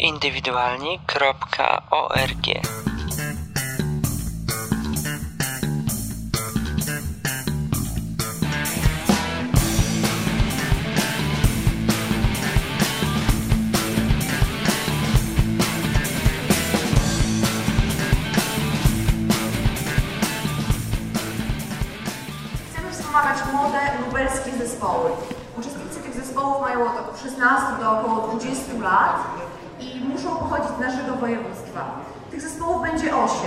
indywidualni.org Chcemy wspomagać młode lubelskie zespoły. Uczestnicy tych zespołów mają od 16 do około 20 lat pochodzić z naszego województwa. Tych zespołów będzie 8,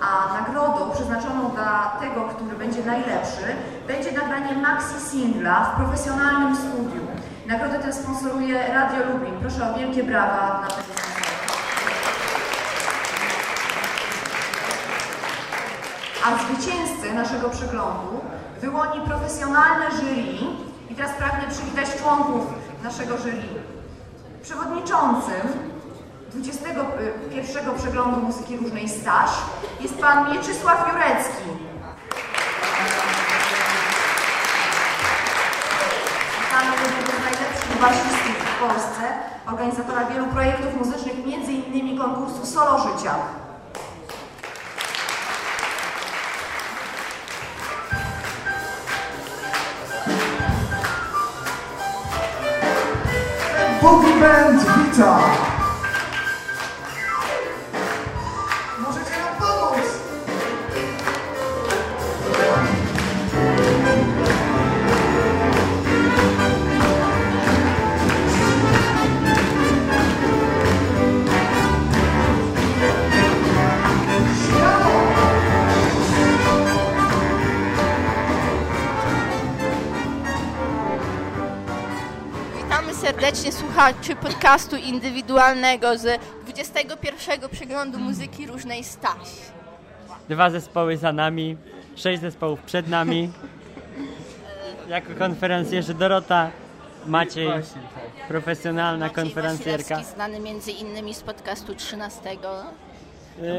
a nagrodą przeznaczoną dla tego, który będzie najlepszy, będzie nagranie maxi singla w profesjonalnym studiu. Nagrodę tę sponsoruje Radio Lublin. Proszę o wielkie brawa dla tego. A zwycięzcę naszego przeglądu wyłoni profesjonalne jury. I teraz pragnę przywitać członków naszego jury. Przewodniczącym 21 przeglądu muzyki różnej Staś jest pan Mieczysław Jurecki. Pan jednego z najlepszych basistów w Polsce, organizatora wielu projektów muzycznych, m.in. konkursu Solo Życia. Boogie Band wita! Serdecznie słuchaczy podcastu indywidualnego z 21 przeglądu muzyki różnej Staś. Dwa zespoły za nami, sześć zespołów przed nami. Jako konferencjerzy Dorota, Maciej, profesjonalna Maciej konferencjerka znany między innymi z podcastu 13. y,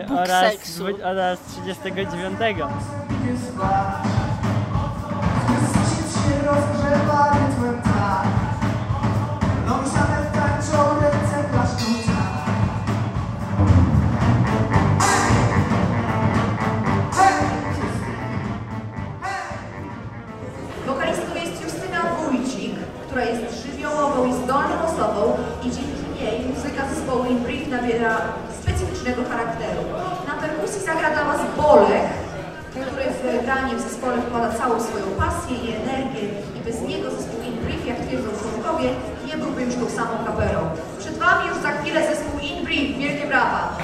Bóg oraz, oraz 39. Świt się rozgrzewa rytmem tak w zespole wkłada całą swoją pasję i energię i bez niego zespół Brief, jak twierdzą członkowie, nie byłby już tą samą kaperą. Przed Wami już za chwilę zespół In Brief. Wielkie brawa!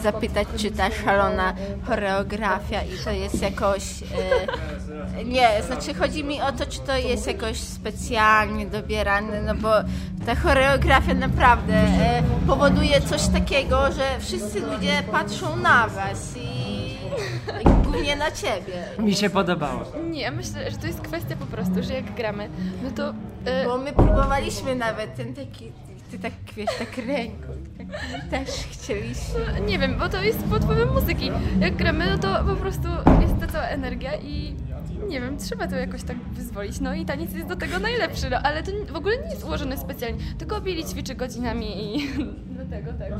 Zapytać, czy ta szalona choreografia i to jest jakoś... E, nie, znaczy chodzi mi o to, czy to jest jakoś specjalnie dobierane, no bo ta choreografia naprawdę e, powoduje coś takiego, że wszyscy ludzie patrzą na was i głównie na ciebie. Mi się podobało. Nie, myślę, że to jest kwestia po prostu, że jak gramy, no to e, Bo my próbowaliśmy nawet ten taki, ty tak wiesz, tak ręką, tak, my też chcieliśmy. nie wiem, bo to jest pod wpływem muzyki. Jak gramy, no to po prostu jest ta cała energia i nie wiem, trzeba to jakoś tak wyzwolić. No i taniec jest do tego najlepszy, no ale to w ogóle nie jest ułożone specjalnie, tylko Billy ćwiczy godzinami i do tego tak.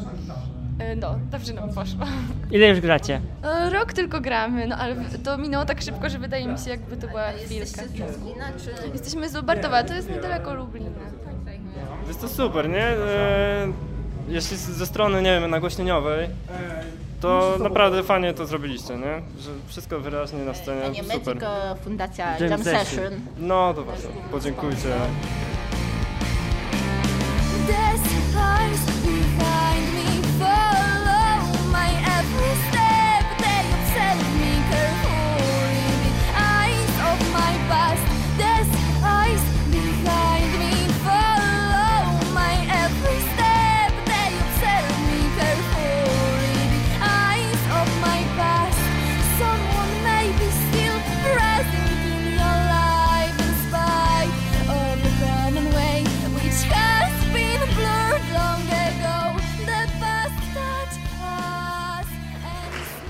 E, No, dobrze nam poszło. Ile już gracie? E, Rok tylko gramy, no ale to minęło tak szybko, że wydaje mi się, jakby to była chwilka. Jesteście z Lublina, czy... Jesteśmy z Lubartowa, to jest niedaleko Lublina. Jest to super, nie? E, jeśli z- ze strony, nie wiem, nagłośnieniowej, to naprawdę fajnie to zrobiliście, nie? Że wszystko wyraźnie na scenie, nie my, super. tylko Fundacja Jam Jam Session. Session. No to właśnie, podziękujcie. The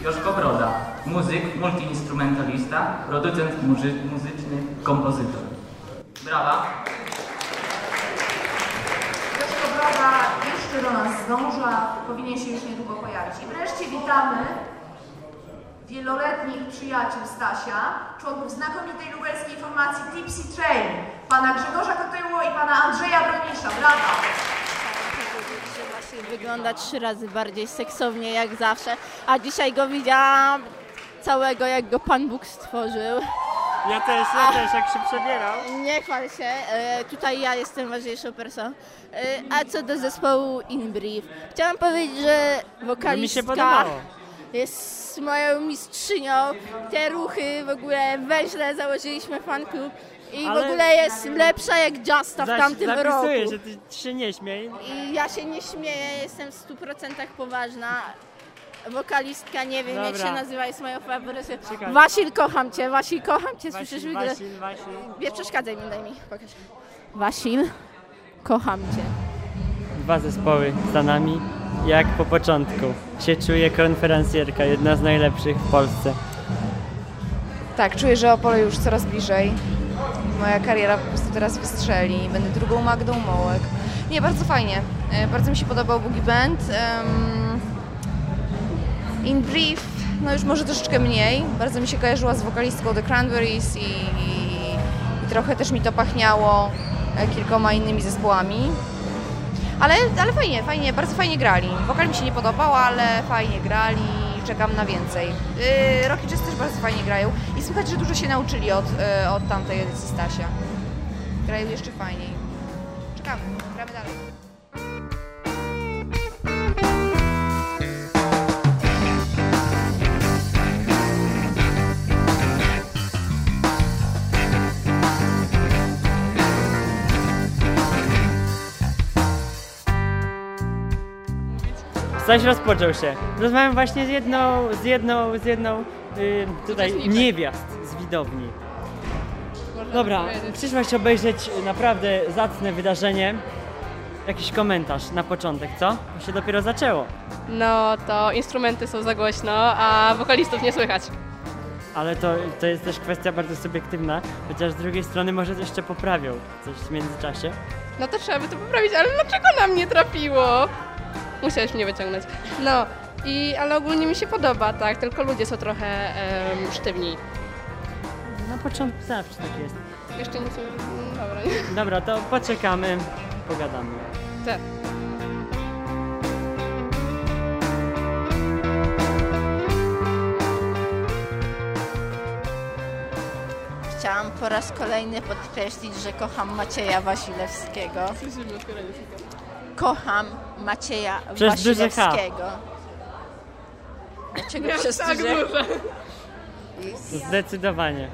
Joszko Broda, muzyk, multiinstrumentalista, producent muzy muzyczny, kompozytor. Brawa! Joszko Broda jeszcze do nas zdąża, powinien się już niedługo pojawić. I wreszcie witamy wieloletnich przyjaciół Stasia, członków znakomitej lubelskiej formacji Tipsy Train, pana Grzegorza Kotyło i pana Andrzeja Bronisza. Brawa! Wygląda trzy razy bardziej seksownie jak zawsze, a dzisiaj go widziałam całego jak go Pan Bóg stworzył. Ja też, ja też, jak się przebierał. Nie chwal się, e, tutaj ja jestem ważniejszą personą. E, a co do zespołu In Brief, chciałam powiedzieć, że mi się wokalistka jest moją mistrzynią. Te ruchy w ogóle weźle założyliśmy fan klub i w Ale- ogóle jest lepsza jak Justa w Zaś tamtym zapisuję, roku. że ty się nie śmiej. I ja się nie śmieję, jestem w 100% poważna. Wokalistka, nie wiem jak Dobra. się nazywa, jest moją faworytą. Czekaj. Wasil, kocham cię, Wasil, kocham cię, słyszysz. Wasil, Wasil. Nie przeszkadzaj mi, daj mi, pokaż. Wasil, kocham cię. Dwa zespoły za nami. Jak po początku się czuje konferencjerka, jedna z najlepszych w Polsce. Tak, czuję, że Opole już coraz bliżej. Moja kariera po prostu teraz wystrzeli. Będę drugą Magdą Mołek. Nie, bardzo fajnie. E, Bardzo mi się podobał Boogie Band. In Brief, no już może troszeczkę mniej. Bardzo mi się kojarzyła z wokalistką The Cranberries i, i, i trochę też mi to pachniało e, kilkoma innymi zespołami. Ale, ale fajnie, fajnie, bardzo fajnie grali. Wokal mi się nie podobał, ale fajnie grali. Czekam na więcej. Yy, Rocky Jazz też bardzo fajnie grają i słychać, że dużo się nauczyli od, yy, od tamtej edycji Stasia. Grają jeszcze fajniej. Czekamy, gramy dalej. Coś rozpoczął się. Rozmawiam właśnie z jedną, z jedną, z jedną y, tutaj niewiast z widowni. Dobra, przyszłaś obejrzeć naprawdę zacne wydarzenie. Jakiś komentarz na początek, co? Bo się dopiero zaczęło. No to instrumenty są za głośno, a wokalistów nie słychać. Ale to, to jest też kwestia bardzo subiektywna, chociaż z drugiej strony może jeszcze poprawią coś w międzyczasie. No to trzeba by to poprawić, ale dlaczego nam nie trafiło? Musiałeś mnie wyciągnąć. No, i, ale ogólnie mi się podoba, tak, tylko ludzie są trochę em, sztywni. Na początku zawsze tak jest. Jeszcze nic nie... mm, Dobra, nie? Dobra, to poczekamy, pogadamy. Tak. Chciałam po raz kolejny podkreślić, że kocham Macieja Wasilewskiego. Kocham Macieja Przez. Wasilewskiego. Dlaczego przez tak duże? Jest, Zdecydowanie.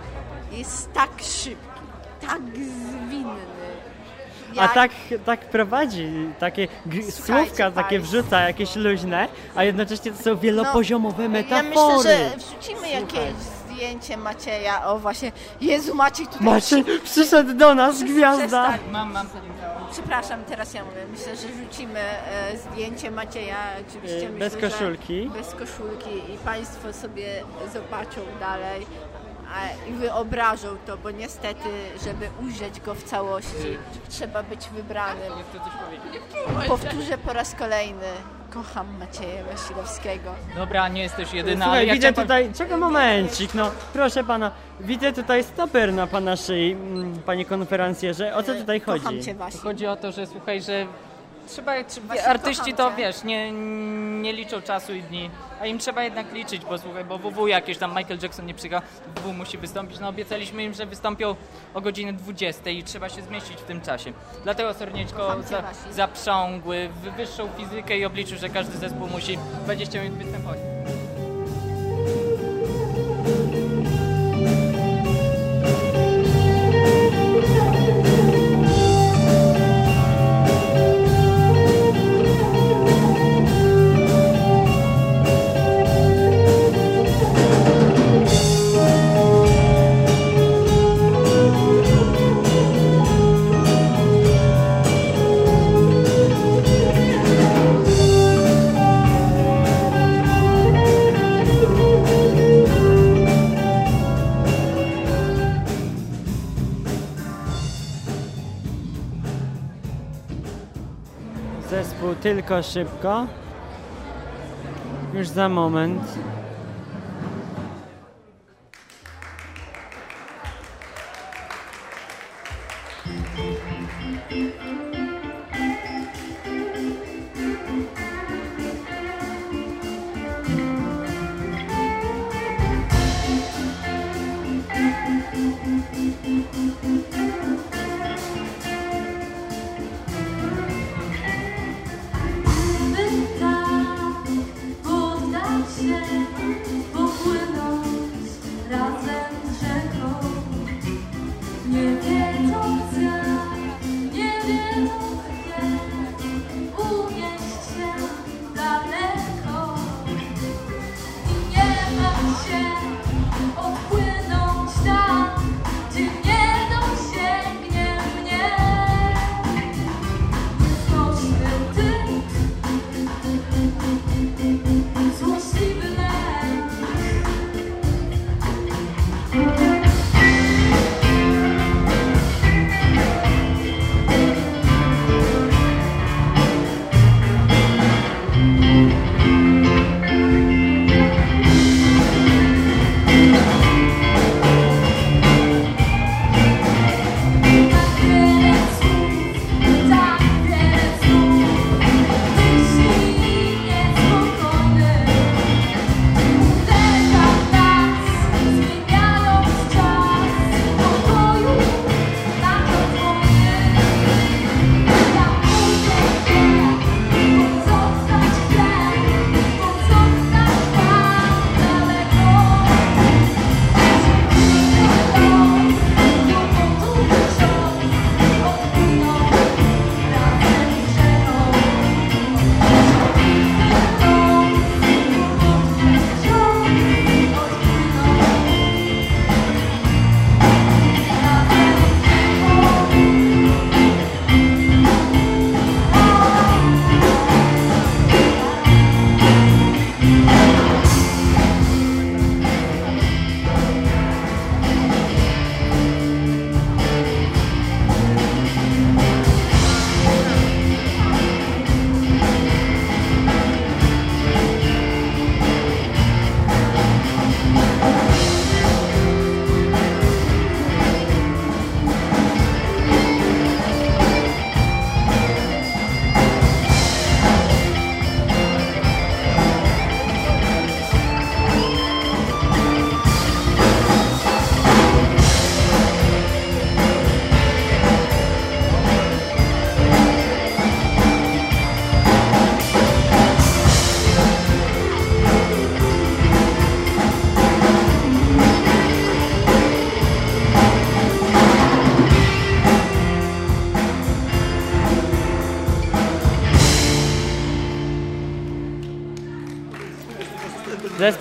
jest tak szybki, tak zwinny. A Jak- tak, tak prowadzi, takie słówka takie wrzuca, jakieś luźne, a jednocześnie to są wielopoziomowe Ja metafory. myślę, że wrzucimy jakieś zdjęcie Macieja. O właśnie, Jezu Maciej tutaj Maciej, przyszedł do nas gwiazda. Przestań. Mam, mam. Przepraszam, teraz ja mówię. Myślę, że rzucimy e, zdjęcie Macieja. Oczywiście E, myślę, bez że koszulki. Bez koszulki i Państwo sobie zobaczą dalej a, i wyobrażą to, bo niestety, żeby ujrzeć go w całości, trzeba być wybranym. Powtórzę po raz kolejny. Kocham Macieja Wasilewskiego. Dobra, nie jesteś jedyna, ale Słuchaj, ja widzę chciałem... tutaj, czego momencik, no proszę pana, widzę tutaj stoper na pana szyi, mm, panie konferencjerze, o co tutaj chodzi? Kocham Cię Wasil. Chodzi o to, że słuchaj, że trzeba, Właśnie artyści to wiesz, nie, nie liczą czasu i dni, a im trzeba jednak liczyć, bo słuchaj, bo WW jakieś tam Michael Jackson nie przyjechał, WW musi wystąpić, no obiecaliśmy im, że wystąpią o godzinie 20 i trzeba się zmieścić w tym czasie. Dlatego Sornieczko za, zaprzągły w wyższą fizykę i obliczył, że każdy zespół musi 20 minut występować. Tylko Szybko. Już za moment. shine.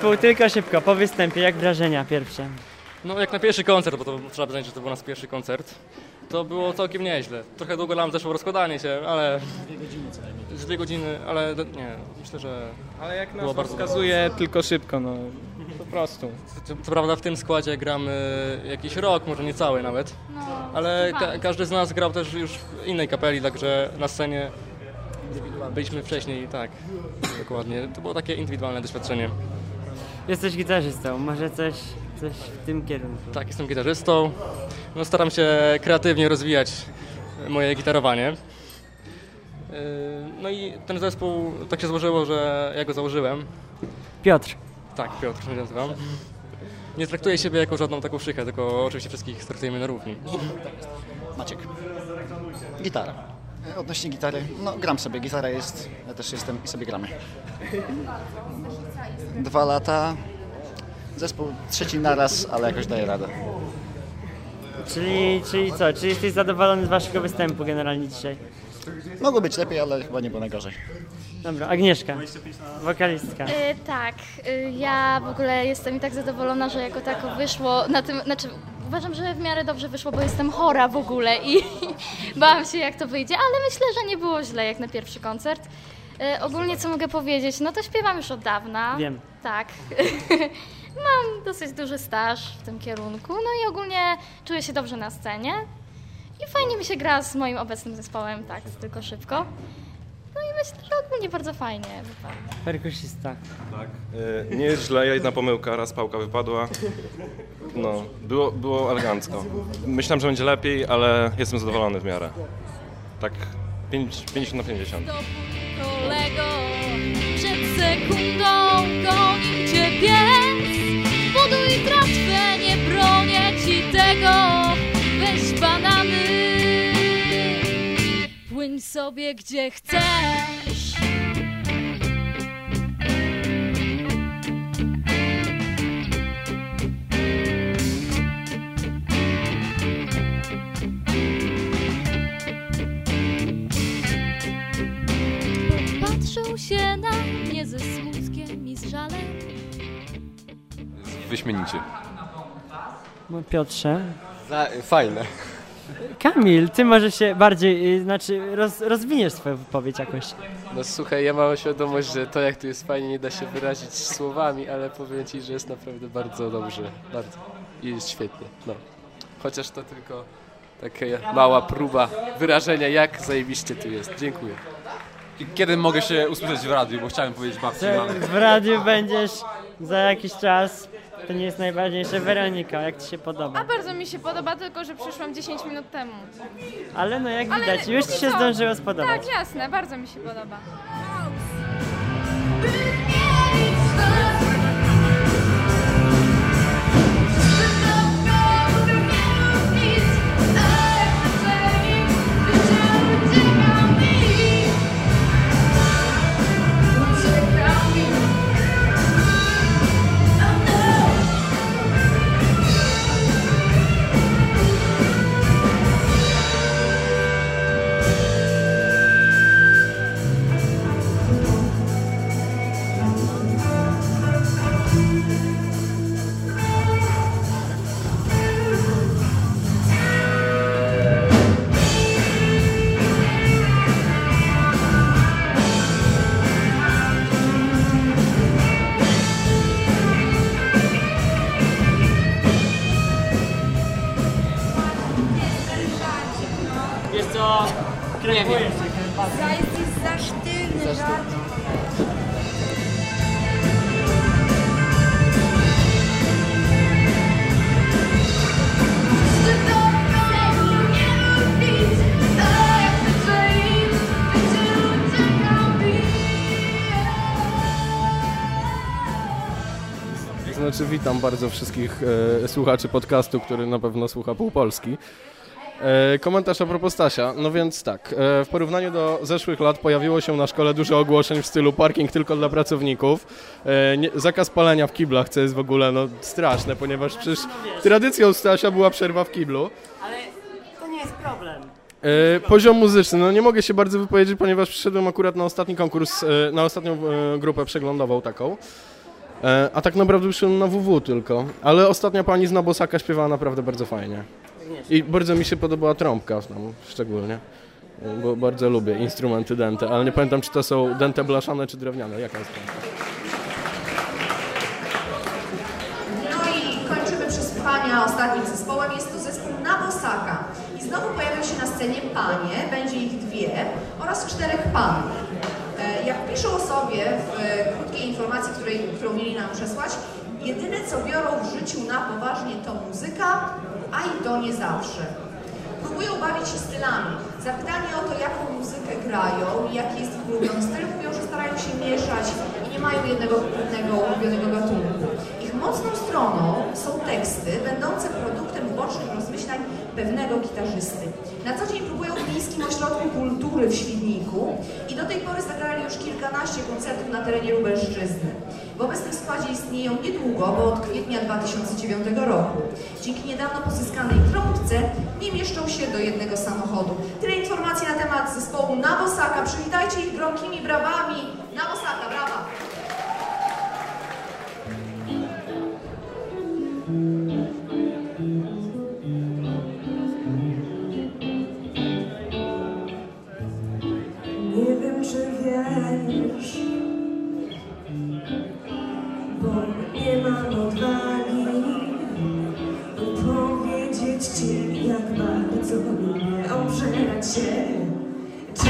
Zespół Tylko Szybko, po występie, jak wrażenia pierwsze? No jak na pierwszy koncert, bo to trzeba przyznać, że to był nasz pierwszy koncert, to było całkiem nieźle. Trochę długo nam zeszło rozkładanie się, ale... Dwie godziny co najmniej. Z dwie godziny, ale nie, myślę, że Ale jak było nazwa bardzo wskazuje, tylko szybko, no po prostu. Co, co prawda w tym składzie gramy jakiś rok, może nie cały nawet, ale ka- każdy z nas grał też już w innej kapeli, także na scenie byliśmy wcześniej, tak, dokładnie. To było takie indywidualne doświadczenie. Jesteś gitarzystą, może coś, coś w tym kierunku? Tak, jestem gitarzystą. No, staram się kreatywnie rozwijać moje gitarowanie. Yy, No i ten zespół tak się złożyło, że ja go założyłem. Piotr. Tak, Piotr się nazywam. Nie traktuję siebie jako żadną taką szychę, tylko oczywiście wszystkich traktujemy na równi. Maciek. Gitara. E, Odnośnie gitary, no gram sobie, gitara jest, ja też jestem i sobie gramy. Dwa lata, zespół trzeci naraz, ale jakoś daje radę. Czyli, czyli co, czy jesteś zadowolony z waszego występu generalnie dzisiaj? Mogło być lepiej, ale chyba nie było najgorzej. Dobra, Agnieszka, wokalistka. E, tak, e, ja w ogóle jestem i tak zadowolona, że jako tako wyszło na tym, znaczy uważam, że w miarę dobrze wyszło, bo jestem chora w ogóle i bałam się jak to wyjdzie, ale myślę, że nie było źle jak na pierwszy koncert. E, ogólnie co mogę powiedzieć, no to śpiewam już od dawna. Wiem. Tak. Mam dosyć duży staż w tym kierunku, no i ogólnie czuję się dobrze na scenie. I fajnie mi się gra z moim obecnym zespołem, tak, tylko szybko. No i myślę, że ogólnie bardzo fajnie wypadło. Perkusista. Tak. E, Nie jest źle, jedna pomyłka, raz pałka wypadła. No, było, było elegancko. Myślałem, że będzie lepiej, ale jestem zadowolony w miarę. Tak, pięć- 50 na 50. kolego Przed sekundą goni cię pies Buduj nie bronię ci tego sobie gdzie chcesz Patrzą się na mnie ze smutkiem i z żalem Wyśmienicie. No, Piotrze. fajne. Kamil, ty może się bardziej, y, znaczy roz, rozwiniesz swoją wypowiedź jakoś. No słuchaj, ja mam świadomość, że to jak tu jest fajnie nie da się wyrazić słowami, ale powiem Ci, że jest naprawdę bardzo dobrze, bardzo. I jest świetnie, no. Chociaż to tylko taka mała próba wyrażenia, jak zajebiście tu jest. Dziękuję. Kiedy mogę się usłyszeć w radiu, bo chciałem powiedzieć babci. Mamy. w radiu będziesz za jakiś czas. To nie jest najważniejsze. Weronika, jak ci się podoba? A bardzo mi się podoba, tylko że przyszłam 10 minut temu. Ale no jak Ale widać, już ci się co? zdążyło spodobać. Tak, jasne, bardzo mi się podoba. Witam bardzo wszystkich e, słuchaczy podcastu, który na pewno słucha pół Polski. E, komentarz a propos Stasia. No więc tak, e, w porównaniu do zeszłych lat pojawiło się na szkole dużo ogłoszeń w stylu parking tylko dla pracowników. E, nie, zakaz palenia w kiblach, co jest w ogóle no, straszne, ponieważ przecież tradycją Stasia była przerwa w kiblu. Ale to nie jest problem. E, poziom muzyczny, no nie mogę się bardzo wypowiedzieć, ponieważ przyszedłem akurat na ostatni konkurs, e, na ostatnią e, grupę przeglądową taką. E, a tak naprawdę przyszedłem na WW tylko, ale ostatnia pani z Nabosaka śpiewała naprawdę bardzo fajnie. I bardzo mi się podobała trąbka tam szczególnie, bo bardzo lubię instrumenty dente, ale nie pamiętam czy to są dente blaszane czy drewniane, jaka jest trąbka. No i kończymy przesłuchania ostatnim zespołem. Jest to zespół Nabosaka. I znowu pojawią się na scenie panie, będzie ich dwie oraz czterech panów. Jak piszą o sobie w krótkiej informacji, której, którą mieli nam przesłać, jedyne co biorą w życiu na poważnie to muzyka, a i to nie zawsze. Próbują bawić się stylami. Zapytani o to, jaką muzykę grają i jaki jest ich ulubiony styl, mówią, że starają się mieszać i nie mają jednego głównego ulubionego gatunku. Mocną stroną są teksty, będące produktem ubocznych rozmyślań pewnego gitarzysty. Na co dzień próbują w Miejskim Ośrodku Kultury w Świdniku i do tej pory zagrali już kilkanaście koncertów na terenie Lubelszczyzny. W obecnym składzie istnieją niedługo, bo od kwietnia 2009 roku. Dzięki niedawno pozyskanej trąbce nie mieszczą się do jednego samochodu. Tyle informacji na temat zespołu Nabosaka. Przywitajcie ich gromkimi brawami. Nabosaka, brawa! Nie wiem, czy wiesz, bo nie mam odwagi powiedzieć ci, jak bardzo lubię obżerać się. Czy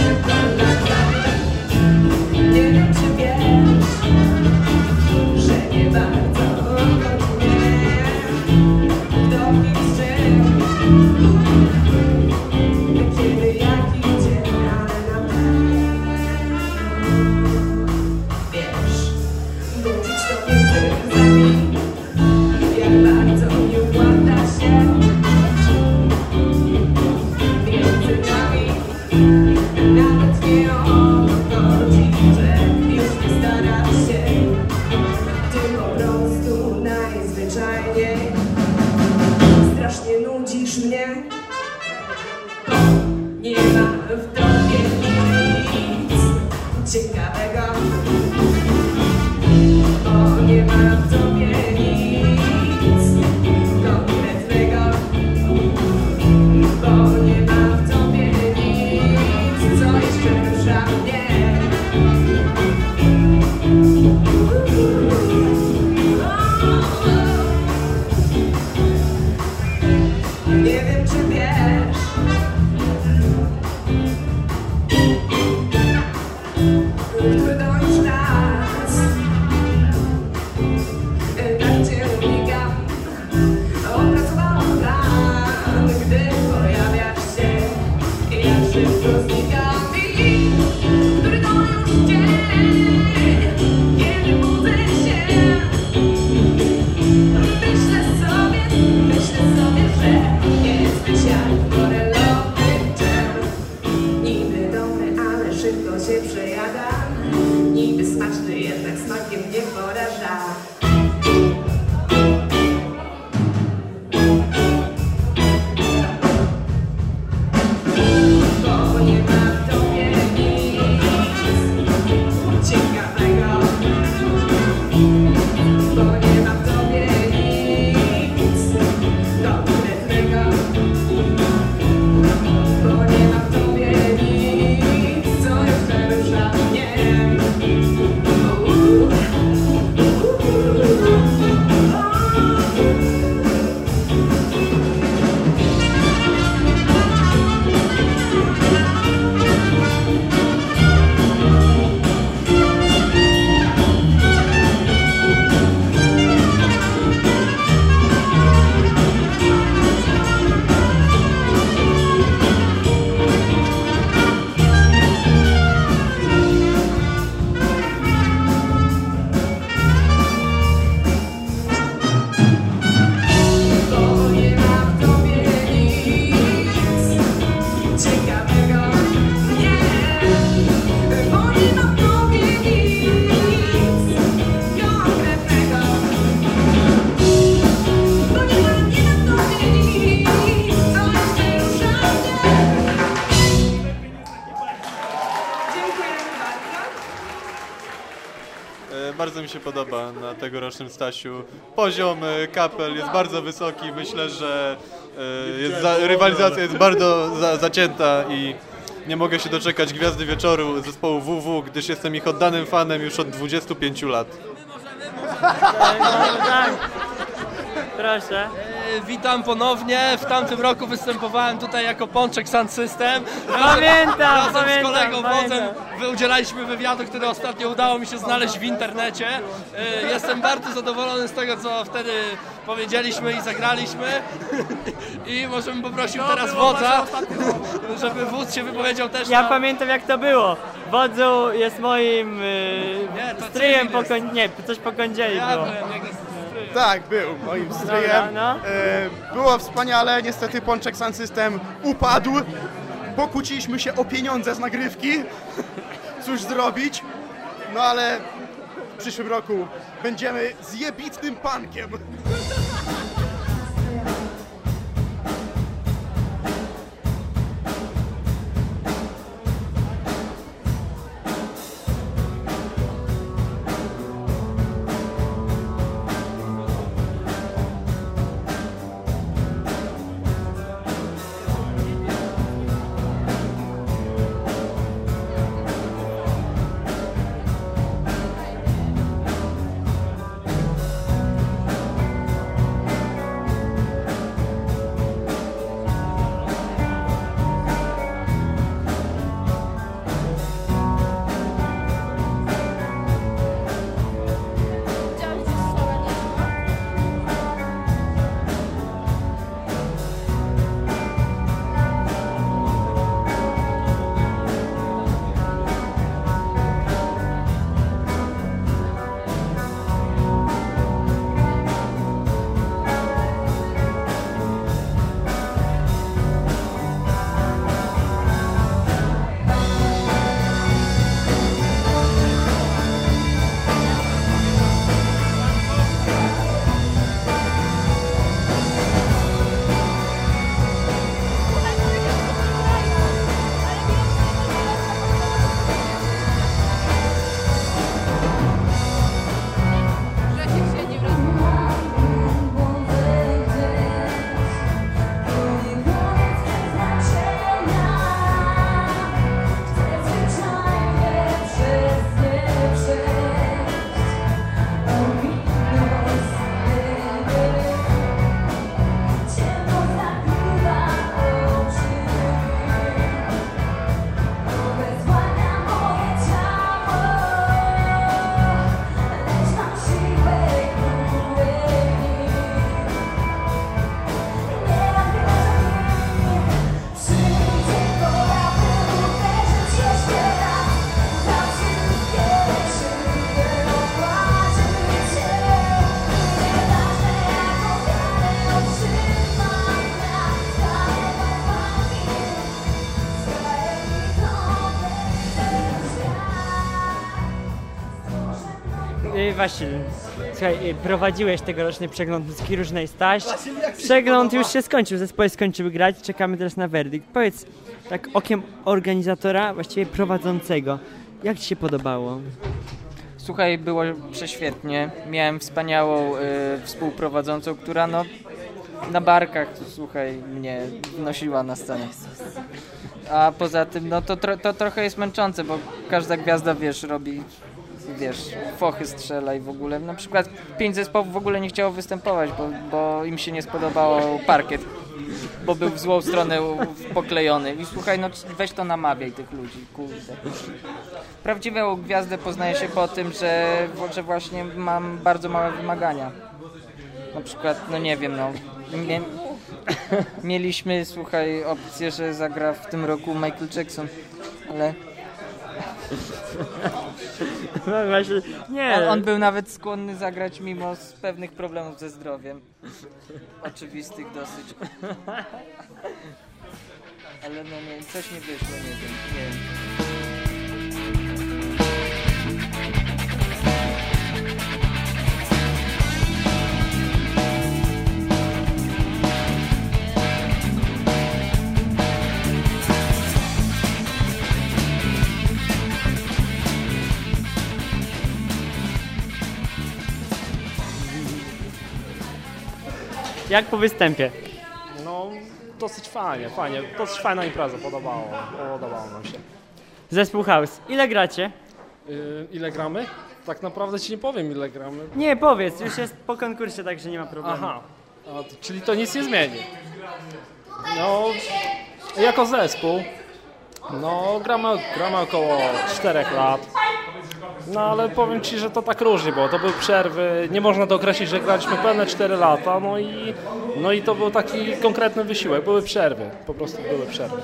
mi się podoba na tegorocznym Stasiu. Poziom e, kapel jest bardzo wysoki. Myślę, że e, jest za, rywalizacja jest bardzo za, zacięta i nie mogę się doczekać Gwiazdy Wieczoru zespołu WW, gdyż jestem ich oddanym fanem już od 25 lat. tak. Proszę. Witam ponownie. W tamtym roku występowałem tutaj jako Pączek Sound System. Pamiętam, Razem pamiętam, z kolegą. Wodzem udzielaliśmy wywiadu, który ostatnio udało mi się znaleźć w internecie. E, Jestem bardzo zadowolony z tego, co wtedy powiedzieliśmy i zagraliśmy. I możemy poprosić teraz Wodza, żeby Wódz się wypowiedział też Ja na... pamiętam jak to było. Wodzu jest moim yy, to stryjem po koń... Nie, coś po kądzieli Ja było. byłem. Tak, był moim stryjem. Dobra, no. E, było wspaniale, niestety Pączek Sound System upadł. Pokłóciliśmy się o pieniądze z nagrywki. Cóż zrobić? No ale w przyszłym roku będziemy zjebitnym pankiem. Wasil, słuchaj, y, prowadziłeś tegoroczny przegląd muzyki różnej Staś. Przegląd już się skończył, zespoły skończyły grać, czekamy teraz na werdykt. Powiedz, tak okiem organizatora, właściwie prowadzącego, jak Ci się podobało? Słuchaj, było prześwietnie. Miałem wspaniałą y, współprowadzącą, która no na barkach, słuchaj, mnie nosiła na scenę. A poza tym, no to, tro, to trochę jest męczące, bo każda gwiazda, wiesz, robi, wiesz, fochy strzela i w ogóle. Na przykład pięć zespołów w ogóle nie chciało występować, bo, bo im się nie spodobał parkiet, bo był w złą stronę poklejony. I słuchaj, no weź to namawiaj tych ludzi, kurde. Prawdziwą gwiazdę poznaje się po tym, że, że właśnie mam bardzo małe wymagania. Na przykład, no nie wiem, no. Mie, mieliśmy, słuchaj, opcję, że zagra w tym roku Michael Jackson, ale No właśnie, nie. on, on był nawet skłonny zagrać mimo z pewnych problemów ze zdrowiem. Oczywistych dosyć. Ale no nie, coś nie wyszło, nie wiem, nie wiem. Jak po występie? No, dosyć fajnie, fajnie. Dosyć fajna impreza, podobało, podobało nam się. Zespół House. Ile gracie? Yy, ile gramy? Tak naprawdę ci nie powiem, ile gramy. Nie, powiedz, już jest po konkursie, także nie ma problemu. Aha, A, to, czyli to nic nie zmieni. No, jako zespół, no gramy, gramy około 4 lat. No ale powiem Ci, że to tak różnie było. To były przerwy, nie można dokreślić, że graliśmy pełne 4 lata, no i, no i to był taki konkretny wysiłek. Były przerwy, po prostu były przerwy.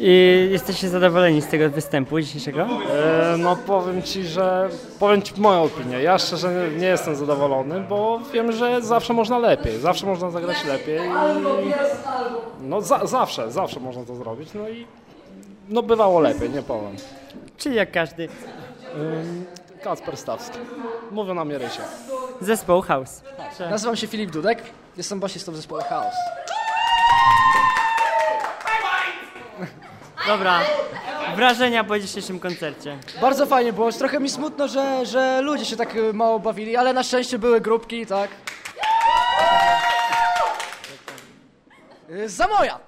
I jesteście zadowoleni z tego występu dzisiejszego? E, no powiem Ci, że powiem Ci moją opinię. Ja szczerze nie, nie jestem zadowolony, bo wiem, że zawsze można lepiej, zawsze można zagrać lepiej. I, no za, zawsze, zawsze można to zrobić. No i no bywało lepiej, nie powiem. Czyli jak każdy. Kacper Stawski. Mówią na mnie Rysie. Zespół House. Nazywam się Filip Dudek, jestem basistą w zespole Chaos. Dobra, wrażenia po dzisiejszym koncercie. Bardzo fajnie było, trochę mi smutno, że, że ludzie się tak y, mało bawili, ale na szczęście były grupki, tak. Y, Zamoja!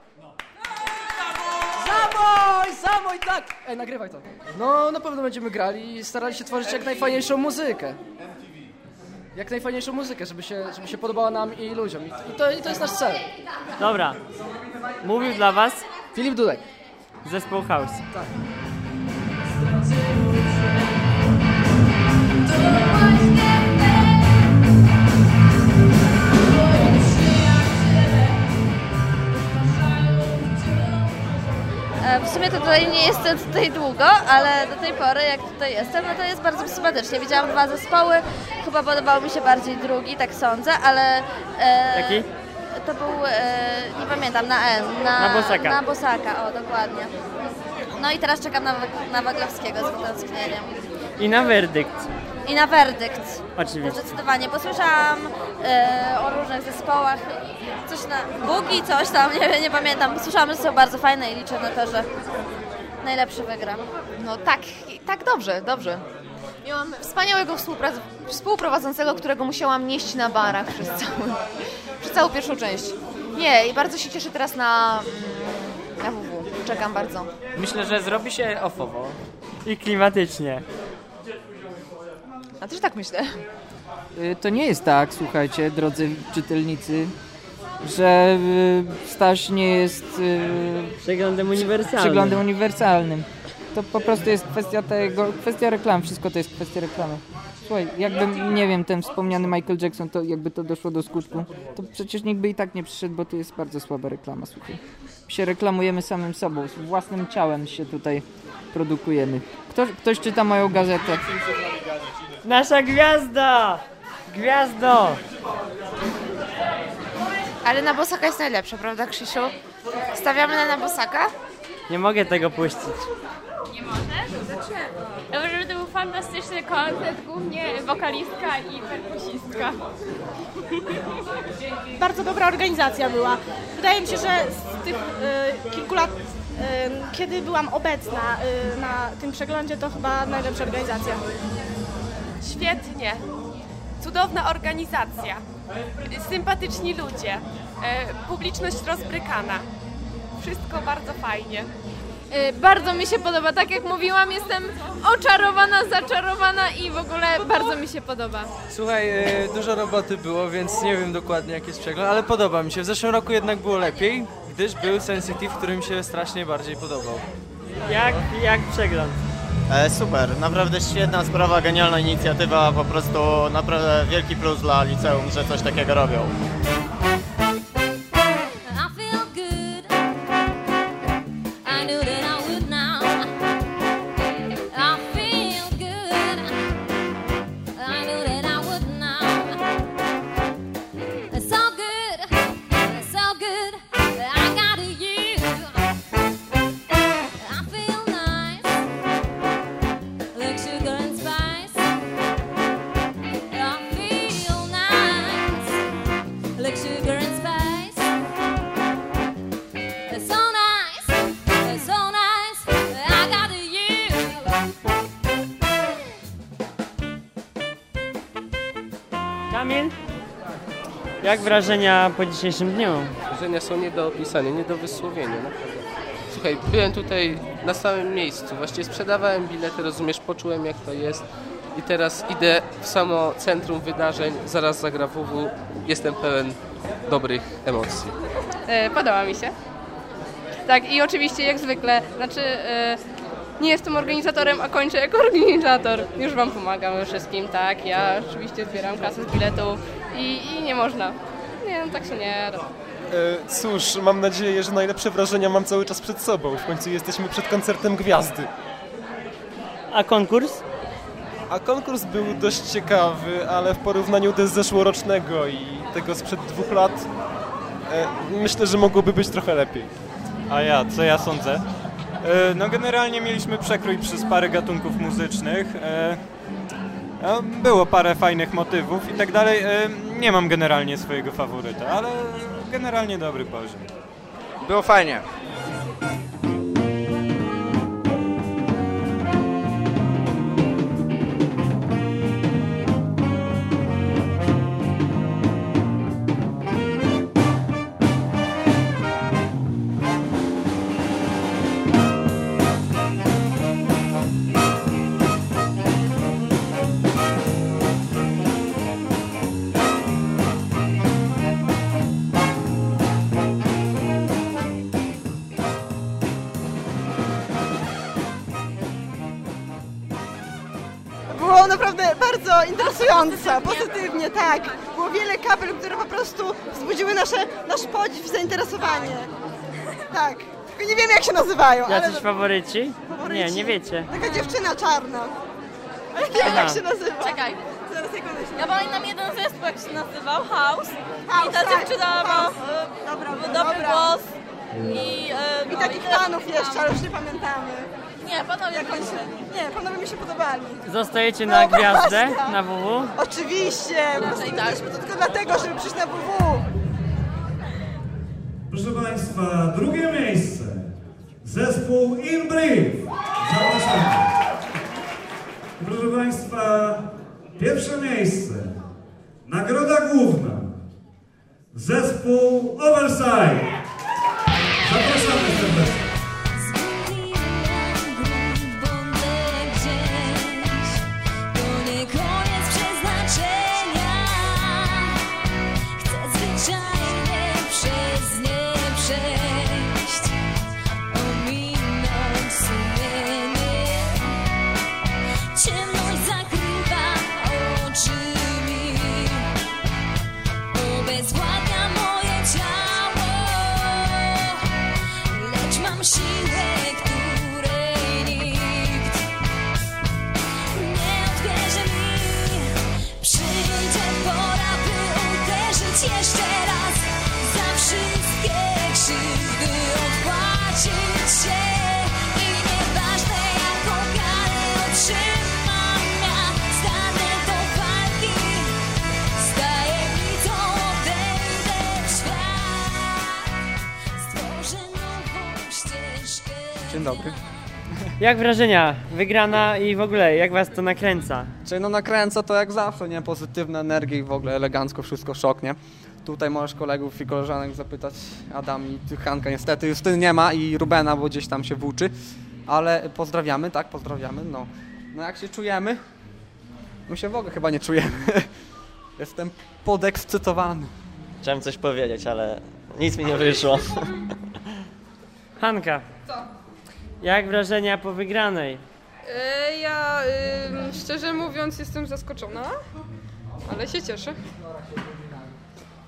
Zamoj! Zamoj, tak! Ej, nagrywaj to. No, na pewno będziemy grali i starali się tworzyć jak najfajniejszą muzykę. Jak najfajniejszą muzykę, żeby się, żeby się podobała nam i ludziom. I to, i to jest nasz cel. Dobra, mówił dla Was Filip Dudek. Zespół House. Tak. W sumie to tutaj nie jestem tutaj długo, ale do tej pory jak tutaj jestem, no to jest bardzo sympatycznie. Widziałam dwa zespoły, chyba podobał mi się bardziej drugi, tak sądzę, ale... E, Jaki? To był, e, nie pamiętam, na N. Na, Na Bosaka. Na Bosaka, o dokładnie. No i teraz czekam na, na Waglowskiego z wytęsknieniem. I na werdykt. I na werdykt. Oczywiście. Zdecydowanie, bo słyszałam e, o różnych zespołach, coś na Bugi, coś tam, nie, nie pamiętam. Słyszałam, że są bardzo fajne i liczę na to, że najlepszy wygra. No tak, tak dobrze, dobrze. Miałam wspaniałego współprowadzącego, którego musiałam nieść na barach przez całą, przez całą pierwszą część. Nie, i bardzo się cieszę teraz na, mm, na WW. Czekam bardzo. Myślę, że zrobi się ofowo. I klimatycznie. A też tak myślę. Y, To nie jest tak, słuchajcie, drodzy czytelnicy, że y, Staś nie jest y, przeglądem uniwersalnym. przeglądem uniwersalnym. To po prostu jest kwestia tego, kwestia reklam, wszystko to jest kwestia reklamy. Słuchaj, jakby, nie wiem, ten wspomniany Michael Jackson, to jakby to doszło do skutku, to przecież nikt by i tak nie przyszedł, bo to jest bardzo słaba reklama, słuchaj. Się reklamujemy samym sobą, z własnym ciałem się tutaj produkujemy. Ktoś, ktoś czyta moją gazetę. Nasza gwiazda! Gwiazdo! Ale na Bosaka jest najlepsza, prawda Krzysiu? Stawiamy na, na Bosaka? Nie mogę tego puścić. Nie możesz? Dlaczego? Dobrze, że to był fantastyczny koncert, głównie wokalistka i perkusistka. Bardzo dobra organizacja była. Wydaje mi się, że z tych e, kilku lat, e, kiedy byłam obecna e, na tym przeglądzie, to chyba najlepsza organizacja. Świetnie. Cudowna organizacja. Sympatyczni ludzie. E, publiczność rozbrykana. Wszystko bardzo fajnie. Y, Bardzo mi się podoba, tak jak mówiłam, jestem oczarowana, zaczarowana i w ogóle bardzo mi się podoba. Słuchaj, e, dużo roboty było, więc nie wiem dokładnie jaki jest przegląd, ale podoba mi się. W zeszłym roku jednak było lepiej, gdyż był Sensitive, który mi się strasznie bardziej podobał. Jak, jak przegląd? E, super, naprawdę świetna sprawa, genialna inicjatywa, po prostu naprawdę wielki plus dla liceum, że coś takiego robią. Jak wrażenia po dzisiejszym dniu? Wrażenia są nie do opisania, nie do wysłowienia, naprawdę. Słuchaj, byłem tutaj na samym miejscu, właściwie sprzedawałem bilety, rozumiesz, poczułem jak to jest i teraz idę w samo centrum wydarzeń, zaraz zagra WW, jestem pełen dobrych emocji. E, Podoba mi się. Tak, i oczywiście jak zwykle, znaczy e, nie jestem organizatorem, a kończę jako organizator. Już Wam pomagam we wszystkim, tak. Ja oczywiście zbieram kasę z biletu i, i nie można. Nie, no tak się nie da. E, Cóż, mam nadzieję, że najlepsze wrażenia mam cały czas przed sobą. W końcu jesteśmy przed koncertem Gwiazdy. A konkurs? A konkurs był dość ciekawy, ale w porównaniu do zeszłorocznego i tego sprzed dwóch lat, e, myślę, że mogłoby być trochę lepiej. A ja, co ja sądzę? E, No generalnie mieliśmy przekrój przez parę gatunków muzycznych. Było parę fajnych motywów i tak dalej. Nie mam generalnie swojego faworyta, ale generalnie dobry poziom. Było fajnie. Było naprawdę bardzo interesująco, pozytywnie, tak. Było wiele kapel, które po prostu wzbudziły nasze, nasz podziw i zainteresowanie. Tak. Tylko nie wiemy jak się nazywają, ale Jacyś faworyci? Faworyci. Nie, nie wiecie. taka dziewczyna czarna. Ale nie wiem Aha. jak się nazywa. Czekaj. Zaraz jak ona się Ja pamiętam jeden zespół, jak się nazywał, House. House, I ta tak, dziewczyna ma e, Dobra, dobry dobra. głos. I, e, I no, takich tyle panów jeszcze, ale już nie pamiętamy. Nie, panowie Jak oni się... Nie, panowie mi się podobali. Zostajecie na No, gwiazdę, Basia. na WW? Oczywiście, Raczej tak. to tylko dlatego, żeby przyjść na WW. Proszę Państwa, drugie miejsce. Zespół In Brief. Zapraszamy. Proszę Państwa, pierwsze miejsce. Nagroda główna. Zespół Oversight. Zapraszamy serdecznie. Dzień dobry. Jak wrażenia? Wygrana i w ogóle, jak was to nakręca? Czyli no nakręca to jak zawsze, nie? Pozytywna energia i w ogóle elegancko wszystko szok, nie? Tutaj możesz kolegów i koleżanek zapytać, Adam i ty, Hanka niestety, Justyny nie ma i Rubena, bo gdzieś tam się włóczy, ale pozdrawiamy, tak, pozdrawiamy, no. No jak się czujemy? My się w ogóle chyba nie czujemy. Jestem podekscytowany. Chciałem coś powiedzieć, ale nic mi nie wyszło. Hanka. Co? Jak wrażenia po wygranej? E, Ja ym, szczerze mówiąc jestem zaskoczona, ale się cieszę.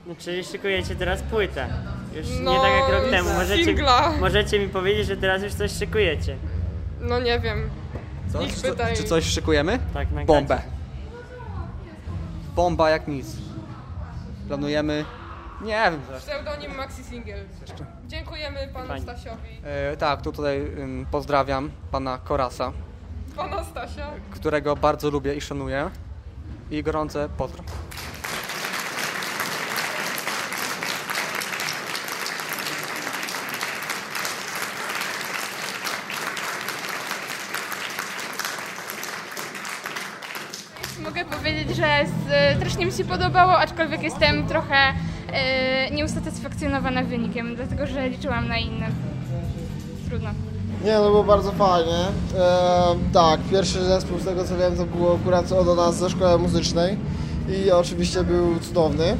No, czyli szykujecie teraz płytę. Już nie No, tak jak rok temu. Możecie, singla. możecie mi powiedzieć, że teraz już coś szykujecie. No nie wiem. Co? Ich Czy, pytaj. czy coś szykujemy? Tak, na Bombę. Bomba jak nic. Planujemy, nie wiem. Pseudonim Maxi Single. Dziękujemy panu Fajnie. Stasiowi. E, tak, tu tutaj ym, pozdrawiam pana Korasa, Pana Stasia. którego bardzo lubię i szanuję. I gorące pozdro. Mogę powiedzieć że strasznie mi się podobało, aczkolwiek jestem trochę nieusatysfakcjonowana wynikiem, dlatego że liczyłam na inne. Trudno. Nie, no było bardzo fajnie. E, tak, pierwszy zespół z tego co wiem to było akurat od nas ze szkoły muzycznej i oczywiście był cudowny.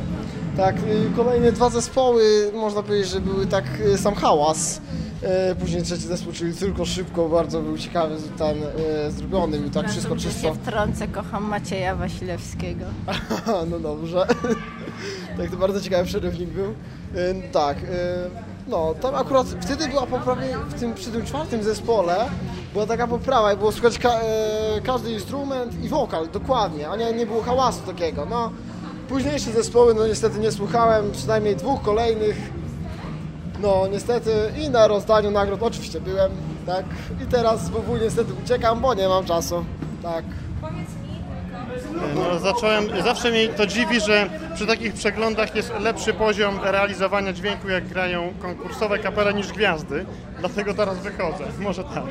Tak, kolejne dwa zespoły, można powiedzieć, że były tak y, sam hałas. E, później trzeci zespół, czyli tylko szybko, bardzo był ciekawy ten e, zrobiony, był tak wszystko czysto. się wtrącę, kocham Macieja Wasilewskiego. no dobrze. Tak, to bardzo ciekawy przerywnik był. Tak, no tam akurat wtedy była poprawa w tym, przy tym czwartym zespole była taka poprawa i było słychać ka, e, każdy instrument i wokal, dokładnie, a nie, nie było hałasu takiego. No, późniejsze zespoły, no niestety nie słuchałem, przynajmniej dwóch kolejnych. No niestety i na rozdaniu nagród oczywiście byłem, tak. I teraz WW niestety uciekam, bo nie mam czasu, tak. No, zacząłem, zawsze mnie to dziwi, że przy takich przeglądach jest lepszy poziom realizowania dźwięku, jak grają konkursowe kapele niż gwiazdy. Dlatego teraz wychodzę. Może tak.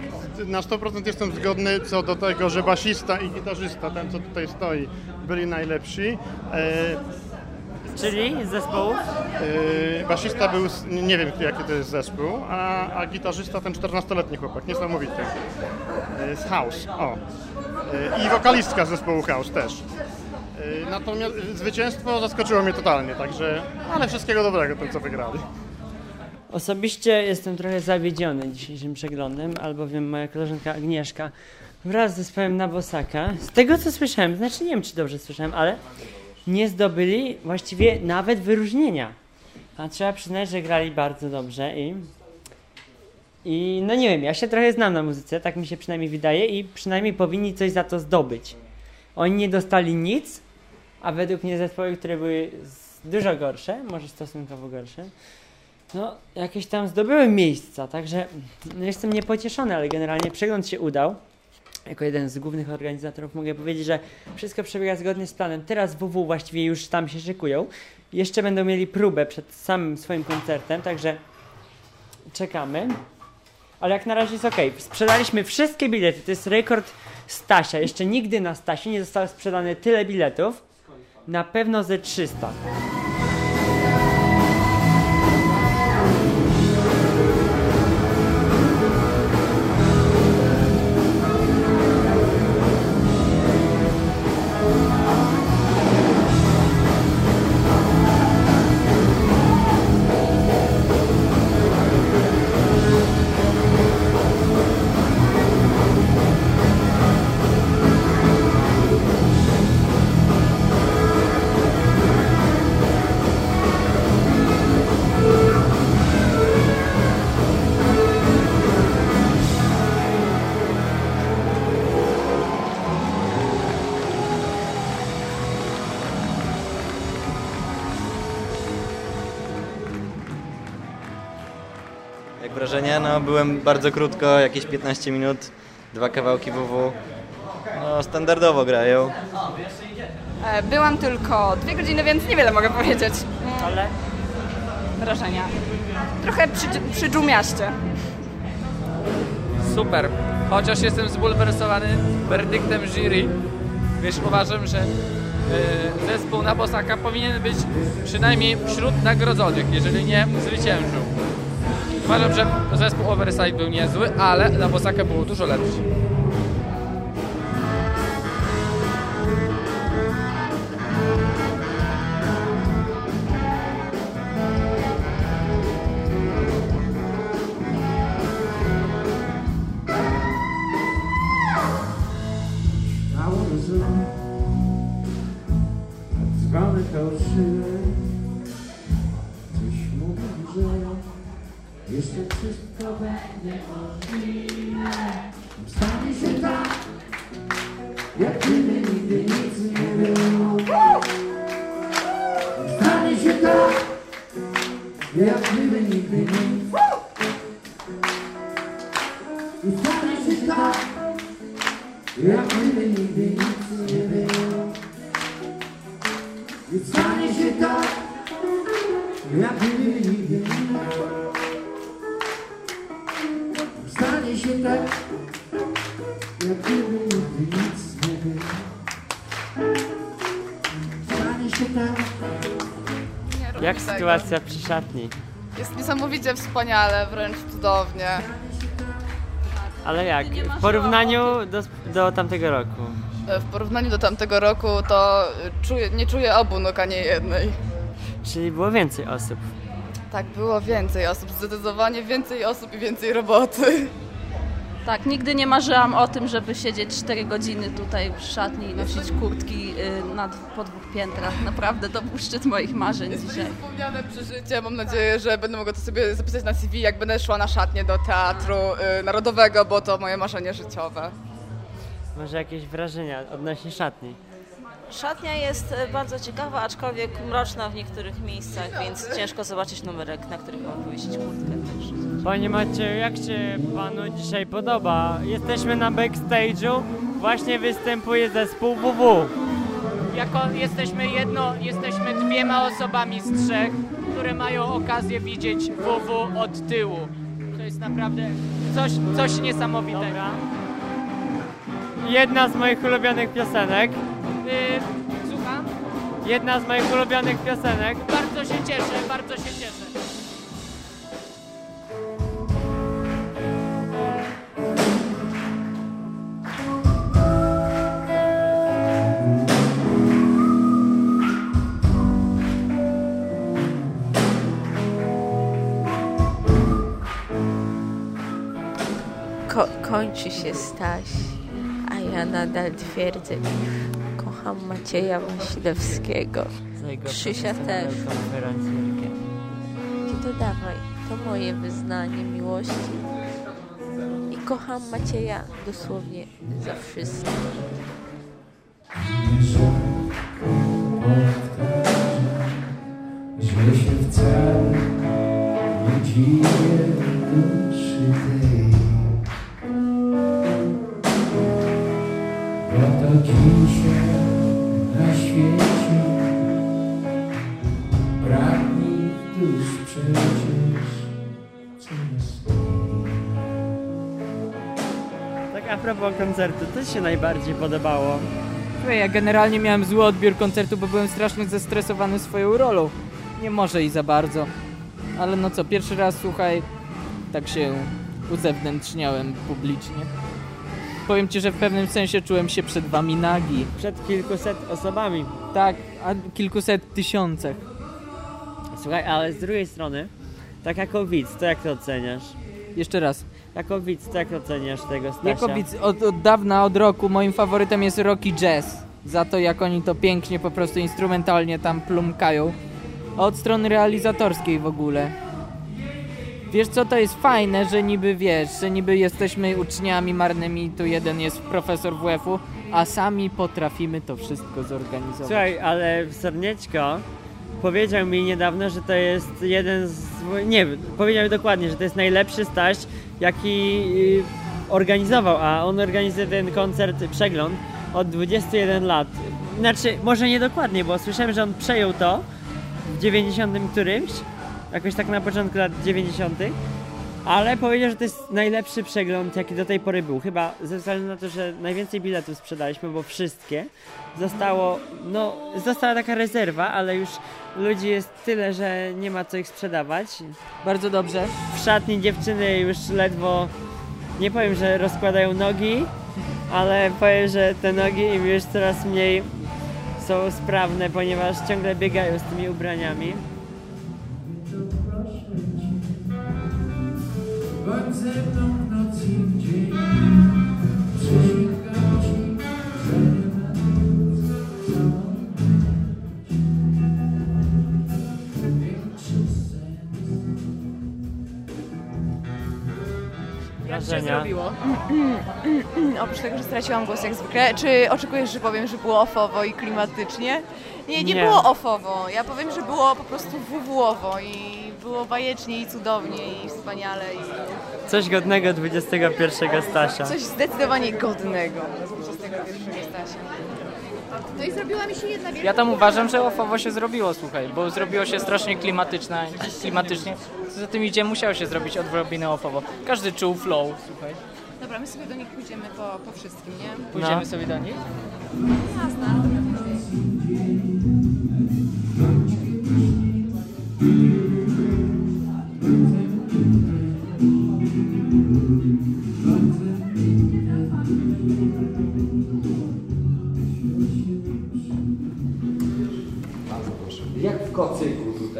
Na 100% jestem zgodny co do tego, że basista i gitarzysta, ten co tutaj stoi, byli najlepsi. E, Czyli zespołów? Yy, basista był, nie wiem jaki to jest zespół, a, a gitarzysta ten 14-letni chłopak, niesamowity. Yy, z House, o. Yy, I wokalistka zespołu House też. Yy, natomiast zwycięstwo zaskoczyło mnie totalnie, także, ale wszystkiego dobrego tym co wygrali. Osobiście jestem trochę zawiedziony dzisiejszym przeglądem, albowiem moja koleżanka Agnieszka wraz z zespołem Nabosaka, z tego co słyszałem, znaczy nie wiem czy dobrze słyszałem, ale nie zdobyli właściwie nawet wyróżnienia. A trzeba przyznać, że grali bardzo dobrze i i no nie wiem, ja się trochę znam na muzyce, tak mi się przynajmniej wydaje i przynajmniej powinni coś za to zdobyć. Oni nie dostali nic, a według mnie zespoły, które były dużo gorsze, może stosunkowo gorsze, no jakieś tam zdobyły miejsca, także no, jestem niepocieszony, ale generalnie przegląd się udał. Jako jeden z głównych organizatorów mogę powiedzieć, że wszystko przebiega zgodnie z planem. Teraz WW właściwie już tam się szykują. Jeszcze będą mieli próbę przed samym swoim koncertem, także czekamy. Ale jak na razie jest ok. Sprzedaliśmy wszystkie bilety. To jest rekord Stasia. Jeszcze nigdy na Stasie nie zostało sprzedane tyle biletów. Na pewno ze 300. byłem bardzo krótko, jakieś 15 minut, dwa kawałki WW. No standardowo grają. E, Byłam tylko dwie godziny, więc niewiele mogę powiedzieć. Ale? Wrażenia. Trochę przy, przy dżumiaście. Super. Chociaż jestem zbulwersowany werdyktem jury, wiesz, uważam, że e, zespół na Bosaka powinien być przynajmniej wśród nagrodzonych, jeżeli nie zwyciężył. Uważam, że zespół Oversight był niezły, ale na Bosaka było dużo lepszy. Sytuacja przy szatni? Jest niesamowicie wspaniale, wręcz cudownie. Ale jak? W porównaniu do, do tamtego roku. W porównaniu do tamtego roku to czuję, nie czuję obu nóg ani jednej. Czyli było więcej osób. Tak, było więcej osób, zdecydowanie więcej osób i więcej roboty. Tak, nigdy nie marzyłam o tym, żeby siedzieć 4 godziny tutaj w szatni i nosić kurtki y, na, po dwóch piętrach. Naprawdę to był szczyt moich marzeń dzisiaj. Wspomniane przeżycie, mam nadzieję, że będę mogła to sobie zapisać na CV, jak będę szła na szatnię do Teatru y, Narodowego, bo to moje marzenie życiowe. Może jakieś wrażenia odnośnie szatni? Szatnia jest e, bardzo ciekawa, aczkolwiek mroczna w niektórych miejscach, więc ciężko zobaczyć numerek, na którym mam powiesić kurtkę też. Panie Macieju, jak się panu dzisiaj podoba? Jesteśmy na backstage'u, właśnie występuje zespół WW. Jako jesteśmy jedno, jesteśmy dwiema osobami z trzech, które mają okazję widzieć WW od tyłu. To jest naprawdę coś, coś niesamowitego. Jedna z moich ulubionych piosenek. Y, słucham? Jedna z moich ulubionych piosenek. Bardzo się cieszę, bardzo się cieszę. Ko- kończy się Staś, a ja nadal twierdzę, kocham Macieja Wasilewskiego. Krzysia też. Nie dodawaj, to moje wyznanie miłości. I kocham Macieja dosłownie za wszystko. Że się wcale nie dziwię propos koncertu, co się najbardziej podobało? Ja generalnie miałem zły odbiór koncertu, bo byłem strasznie zestresowany swoją rolą. Nie może i za bardzo. Ale no co, pierwszy raz, słuchaj, tak się uzewnętrzniałem publicznie. Powiem ci, że w pewnym sensie czułem się przed wami nagi. Przed kilkuset osobami. Tak, a kilkuset tysiącach. Słuchaj, ale z drugiej strony, tak jako widz, to jak to oceniasz? Jeszcze raz. Jako widz, jak oceniasz tego Stasia? Jako widz od, od dawna, od roku moim faworytem jest Rocky Jazz. Za to jak oni to pięknie po prostu instrumentalnie tam plumkają. A od strony realizatorskiej w ogóle. Wiesz co, to jest fajne, że niby wiesz, że niby jesteśmy uczniami marnymi, tu jeden jest profesor WF-u, a sami potrafimy to wszystko zorganizować. Słuchaj, ale Sernieczko powiedział mi niedawno, że to jest jeden z... Nie, powiedział mi dokładnie, że to jest najlepszy Staś, jaki y, organizował, a on organizuje ten koncert, przegląd od 21 lat. Znaczy, może nie dokładnie, bo słyszałem, że on przejął to w 90 którymś, jakoś tak na początku lat 90. Ale powiedział, że to jest najlepszy przegląd, jaki do tej pory był. Chyba ze względu na to, że najwięcej biletów sprzedaliśmy, bo wszystkie. Zostało, no, została taka rezerwa, ale już ludzi jest tyle, że nie ma co ich sprzedawać. Bardzo dobrze. W szatni dziewczyny już ledwo, nie powiem, że rozkładają nogi, ale powiem, że te nogi im już coraz mniej są sprawne, ponieważ ciągle biegają z tymi ubraniami. Bądź ze mną w noc i w dzień Przysięgam ci, że nie ma nic, co Większy sens Jak się Wrażenia? zrobiło? Oprócz tego, że straciłam głos jak zwykle, czy oczekujesz, że powiem, że było ofowo i klimatycznie? Nie, nie, Nie. było ofowo. Ja powiem, że było po prostu wuwuowo i było bajecznie i cudownie i wspaniale i Coś godnego XXI Stasia. coś zdecydowanie godnego 21 Stasia. No i zrobiła mi się jedna wielka Ja tam uważam, że ofowo się zrobiło, słuchaj, bo zrobiło się strasznie klimatyczne, klimatycznie. Co za tym idzie, musiało się zrobić odrobinę ofowo. Każdy czuł flow, słuchaj. Dobra, my sobie do nich pójdziemy po, po wszystkim, nie? Pójdziemy No. sobie do nich? Jasne.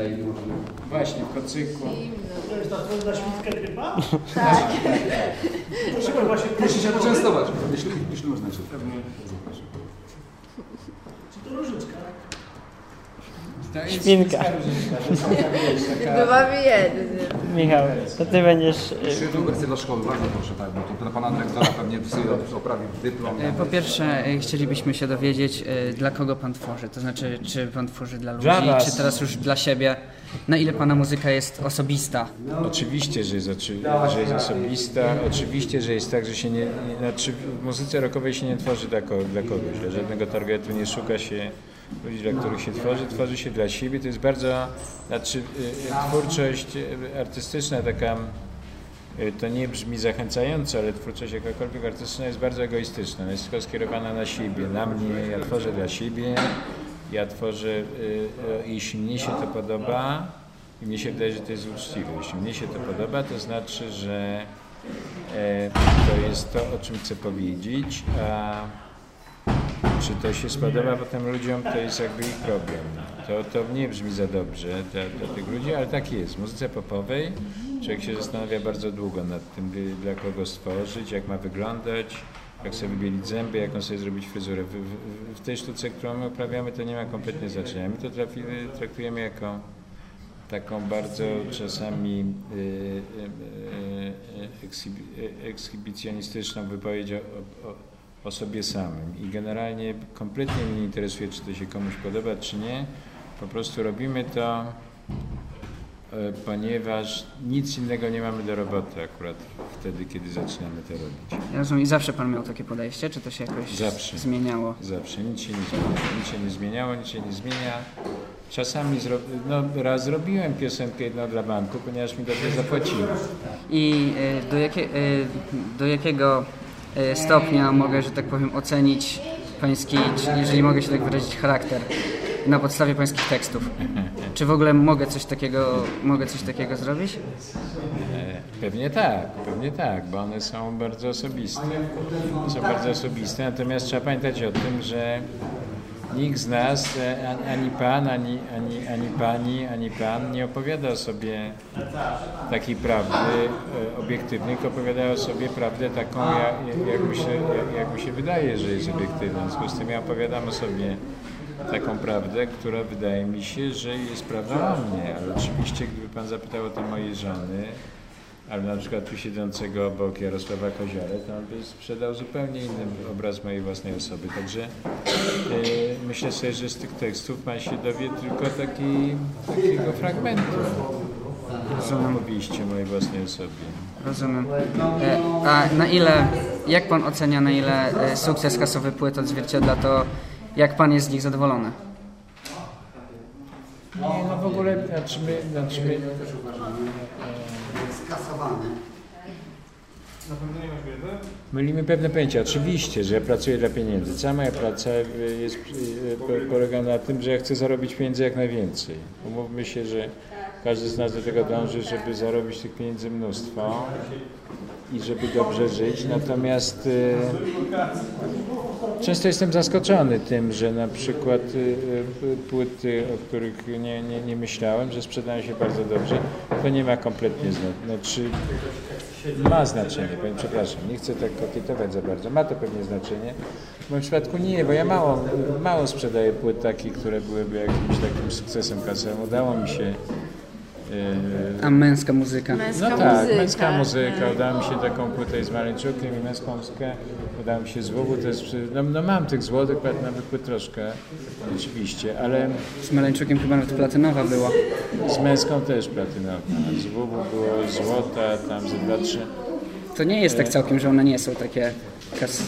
Tutaj można? Właśnie, w kocyku. To jest ta trudna świdka grypa? Tak. Proszę właśnie, Proszę się poczęstować, jeśli, jeśli można. Pewnie, Czy to różyczka? Świnka. Bywa jeden. Michał, to ty będziesz... y, Przyszedł wersję dla szkoły, bardzo proszę, tak, bo to dla pana dyrektora pewnie sobie oprawił dyplom. E, Po pierwsze, e, chcielibyśmy się dowiedzieć, dla kogo pan tworzy. To znaczy, czy pan tworzy dla ludzi, Dla czy teraz już dla siebie. Na ile pana muzyka jest osobista? Oczywiście, że jest, oczy, że jest osobista. Oczywiście, że jest tak, że się nie, nie znaczy w muzyce rockowej się nie tworzy dla, ko, dla kogoś. Dla żadnego targetu nie szuka się ludzi, dla których się tworzy. Tworzy się dla siebie. To jest bardzo, znaczy y, y, twórczość y, artystyczna taka to nie brzmi zachęcająco, ale twórczość jakakolwiek artystyczna jest bardzo egoistyczna. Jest tylko skierowana na siebie, na mnie. Ja tworzę dla siebie. Ja tworzę, jeśli mnie się to podoba, i mnie się wydaje, że to jest uczciwe. Jeśli mnie się to podoba, to znaczy, że e, to jest to, o czym chcę powiedzieć, a czy to się spodoba potem ludziom, to jest jakby ich problem. To, to nie brzmi za dobrze dla, dla tych ludzi, ale tak jest. W muzyce popowej człowiek się zastanawia bardzo długo nad tym, dla kogo stworzyć, jak ma wyglądać, jak sobie wybielić zęby, jaką sobie zrobić fryzurę. W, w, w tej sztuce, którą my uprawiamy, to nie ma kompletnie znaczenia. My to trafimy, traktujemy jako taką bardzo czasami y, y, y, ekshibicjonistyczną wypowiedź o, o, o sobie samym. I generalnie kompletnie mnie nie interesuje, czy to się komuś podoba, czy nie. Po prostu robimy to, y, ponieważ nic innego nie mamy do roboty akurat wtedy, kiedy zaczynamy to robić. Ja rozumiem, i zawsze pan miał takie podejście, czy to się jakoś Zawsze. zmieniało? Zawsze. Nic się nie zmieniało. Nic się nie zmieniało, nic się nie zmienia. Czasami zro... no, raz zrobiłem piosenkę jedną dla banku, ponieważ mi dobrze zapłacili. I e, do, jakie, e, do jakiego e, stopnia mogę, że tak powiem, ocenić pański, jeżeli mogę się tak wyrazić, charakter na podstawie pańskich tekstów? Czy w ogóle mogę coś takiego, mogę coś takiego zrobić? E, Pewnie tak, pewnie tak, bo one są bardzo osobiste. Są bardzo osobiste, natomiast trzeba pamiętać o tym, że nikt z nas, e, an- ani pan, ani, ani, ani pani, ani pan nie opowiada sobie takiej prawdy e, obiektywnej, tylko opowiada o sobie prawdę taką, jak, mi się, jak, mi się wydaje, że jest obiektywna. W związku z tym ja opowiadam sobie taką prawdę, która wydaje mi się, że jest prawdą o mnie. Ale oczywiście, gdyby pan zapytał o to mojej żony, albo na przykład tu siedzącego obok Jarosława Koziarę, to on by sprzedał zupełnie inny obraz mojej własnej osoby. Także e, myślę sobie, że z tych tekstów pan się dowie tylko taki, takiego fragmentu opowieści mojej własnej osobie. Rozumiem. E, A na ile, jak pan ocenia, na ile e, sukces kasowy płyt odzwierciedla to, jak pan jest z nich zadowolony? Nie, no w ogóle, znaczy my, znaczy my, Skasowane. Mylimy pewne pojęcia. Oczywiście, że ja pracuję dla pieniędzy. Cała moja praca y, jest, po- polega na tym, że ja chcę zarobić pieniędzy jak najwięcej. Umówmy się, że każdy z nas do tego dąży, żeby zarobić tych pieniędzy mnóstwo i żeby dobrze żyć. Natomiast y, często jestem zaskoczony tym, że na przykład y, y, płyty, o których nie, nie, nie myślałem, że sprzedają się bardzo dobrze, to nie ma kompletnie znaczenia. Znaczy, ma znaczenie, powiem, przepraszam, nie chcę tak kokietować za bardzo, ma to pewnie znaczenie. W moim przypadku nie, bo ja mało, mało sprzedaję płyt takich, które byłyby jakimś takim sukcesem kasowym. Udało mi się... A męska muzyka? Męska no tak, muzyka. męska muzyka. Udało mi się taką płytę z Maleńczukiem i męską muzykę. Udało mi się z WW, to jest, no, no mam tych złotych, nawet troszkę, oczywiście, ale... Z Maleńczukiem chyba nawet platynowa była. Z męską też platynowa. Z WW było złota, tam ze dwa, trzy. To nie jest tak całkiem, że one nie są takie kas...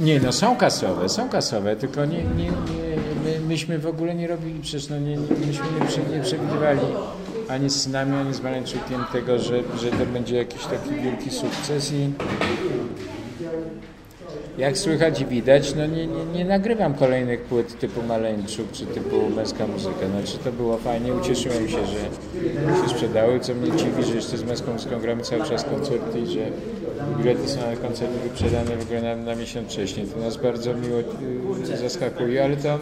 Nie, no są kasowe, są kasowe, tylko nie, nie, nie, my, myśmy w ogóle nie robili, przecież no nie, myśmy nie, nie przewidywali ani z nami, ani z Maleńczukiem tego, że, że to będzie jakiś taki wielki sukces i jak słychać i widać, no nie, nie, nie nagrywam kolejnych płyt typu Maleńczuk czy typu Męska Muzyka. Znaczy to było fajnie, ucieszyłem się, że się sprzedały, co mnie dziwi, że jeszcze z Męską Muzyką gramy cały czas koncerty i że bilety są na koncerty wyprzedane w ogóle na, na miesiąc wcześniej. To nas bardzo miło y, zaskakuje, ale to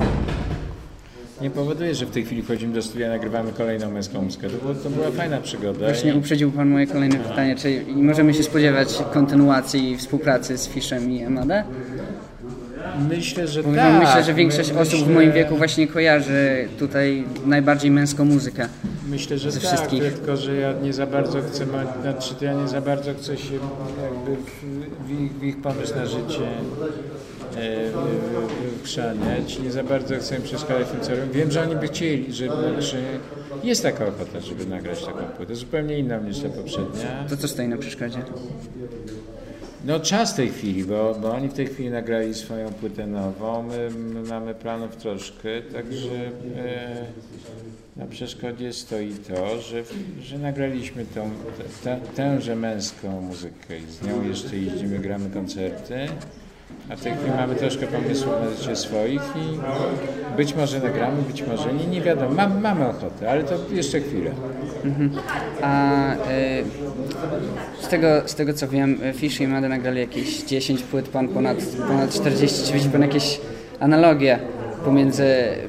nie powoduje, że w tej chwili wchodzimy do studia, nagrywamy kolejną męską muzykę. To, było, to była fajna przygoda. Właśnie uprzedził Pan moje kolejne pytanie. Czy możemy się spodziewać kontynuacji współpracy z Fiszem i Amada? Myślę, że tak. Myślę, że większość My- osób w myślę- moim wieku właśnie kojarzy tutaj najbardziej męską muzykę. Myślę, że ze tak, wszystkich. tylko że ja nie za bardzo chcę, znaczy ja nie za bardzo chcę się jakby w, w, ich, w ich pomysł na życie e, w- wchrzaniać, nie za bardzo chcę przeszkadzać tym co robią. Wiem, że oni by chcieli, że, że jest taka ochota, żeby nagrać taką płytę, zupełnie inną niż ta poprzednia. To co stoi na przeszkodzie? No czas w tej chwili, bo, bo oni w tej chwili nagrali swoją płytę nową, my, my mamy planów troszkę, także e, na przeszkodzie stoi to, że, że nagraliśmy tą, tę, tęże męską muzykę i z nią jeszcze jeździmy, gramy koncerty, a w tej chwili mamy troszkę pomysłów na życie swoich i być może nagramy, być może nie, nie wiadomo, Mam, mamy ochotę, ale to jeszcze chwilę. Mhm. A y, z, tego, z tego co wiem, Fish i Mada nagrali jakieś 10 płyt, Pan ponad, ponad 40. Czy widzi Pan jakieś analogie pomiędzy,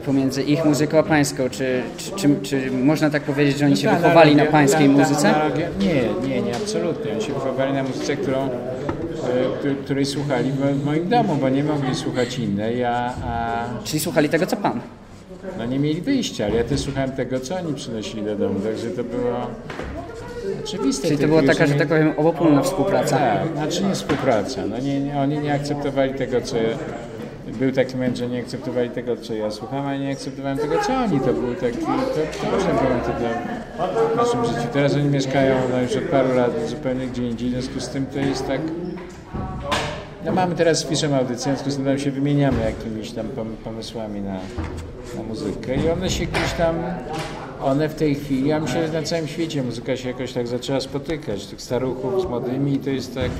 pomiędzy ich muzyką a Pańską? Czy, czy, czy, czy można tak powiedzieć, że oni się Ta wychowali na analogia- Pańskiej ta- ta muzyce? analogia- Nie, nie, nie, absolutnie. Oni się wychowali na muzyce, którą, której- której słuchali w moim domu, bo nie mogli słuchać innej, a, a... Czyli słuchali tego, co Pan? No nie mieli wyjścia, ale ja też słuchałem tego, co oni przynosili do domu, także to było oczywiste. Czyli to była taka, że tak powiem, obopólna współpraca. Tak, znaczy nie współpraca. No nie, nie, oni nie akceptowali tego, co... Był taki moment, że nie akceptowali tego, co ja słucham, a nie akceptowałem tego, co oni. To był taki... To, to różne momenty w naszym życiu. Teraz oni mieszkają no, już od paru lat zupełnie gdzie indziej, w związku z tym to jest tak... No mamy teraz z Fiszem audycję, w związku z tym się wymieniamy jakimiś tam pom- pomysłami na, na muzykę i one się gdzieś tam, one w tej chwili, ja myślę, że na całym świecie muzyka się jakoś tak zaczęła spotykać, tych staruchów z młodymi to jest tak,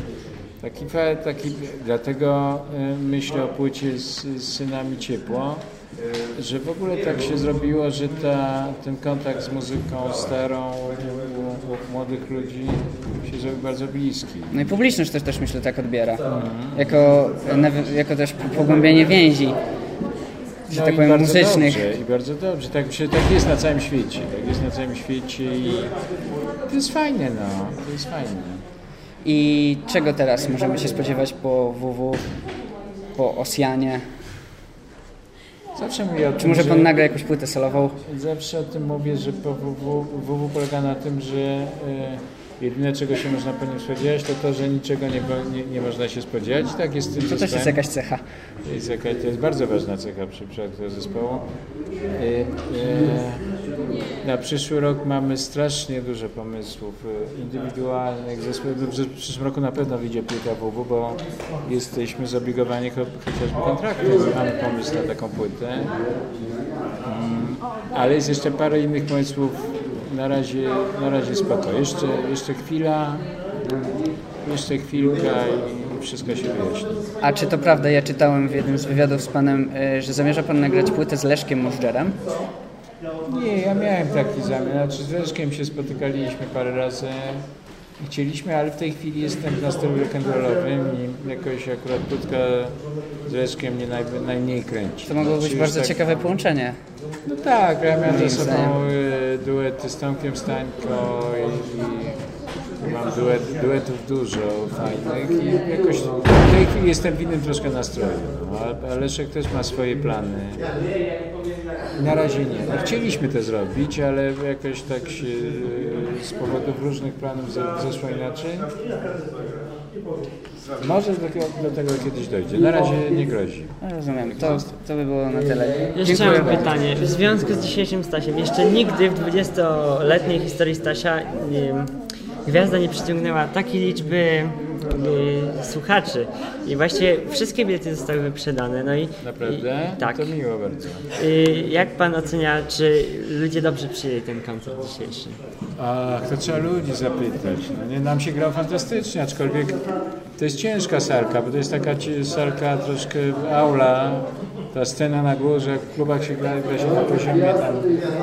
taki, taki dlatego y, myślę o płycie z, z Synami Ciepło, że w ogóle tak się zrobiło, że ta, ten kontakt z muzyką starą u, u młodych ludzi się zrobił bardzo bliski. No i publiczność też, też myślę tak odbiera. Jako, nawi- jako też pogłębienie więzi, że No tak powiem, bardzo muzycznych. Dobrze, I bardzo dobrze. Tak, tak jest na całym świecie. Tak jest na całym świecie i to jest fajne, no. To jest fajne. I czego teraz możemy się spodziewać po WW, po Osjanie? Zawsze mówię o Czy tym, może że- pan nagra jakąś płytę solową? Zawsze o tym mówię, że WW, polega na tym, że e, jedyne czego się można po nim spodziewać, to to, że niczego nie, nie, nie można się spodziewać. Tak jest To też jest jakaś cecha. To jest, jaka, to jest bardzo ważna cecha przy przypadku zespołu. E, na przyszły rok mamy strasznie dużo pomysłów e, indywidualnych. W przyszłym roku na pewno wyjdzie płyta WW, bo jesteśmy zobligowani cho, chociażby kontraktem. Mamy pomysł na taką płytę. Mm, ale jest jeszcze parę innych pomysłów. Na razie, na razie spoko. Jeszcze, jeszcze chwila, jeszcze chwilka i wszystko się wyjaśni. A czy to prawda, ja czytałem w jednym z wywiadów z panem, e, że zamierza pan nagrać płytę z Leszkiem Możdżerem? Nie, ja miałem taki zamiar. Znaczy z Leszkiem się spotykaliśmy parę razy. i Chcieliśmy, ale w tej chwili jestem w nastroju rock'n'rollowym i jakoś akurat płytka z Leszkiem mnie naj, najmniej kręci. To mogło być Znaczy, bardzo już ciekawe połączenie. No tak, ja miałem ze sobą y, duety z Tomkiem Stańko i, i mam duet, duetów dużo fajnych i jakoś w tej chwili jestem w innym troszkę nastroju. No, a- a Leszek też ma swoje plany. Na razie nie. No, chcieliśmy to zrobić, ale jakoś tak się y, z powodów różnych planów ze- zeszło inaczej. Może do, tego- do tego kiedyś dojdzie. Na razie nie grozi. No, Rozumiem, to, to by było na tyle. Jeszcze Dziękuję mam bardzo. pytanie. W związku z dzisiejszym Stasiem, jeszcze nigdy w 20-letniej historii Stasia nie, gwiazda nie przyciągnęła takiej liczby e, słuchaczy. I właśnie wszystkie bilety zostały wyprzedane. No i, Naprawdę? I, tak. To miło bardzo. Y, jak pan ocenia, czy ludzie dobrze przyjęli ten koncert dzisiejszy? Ach, to trzeba ludzi zapytać. No nie, nam się grało fantastycznie, aczkolwiek to jest ciężka salka, bo to jest taka salka troszkę aula. Ta scena na górze, w klubach się gra, gra się na poziomie tam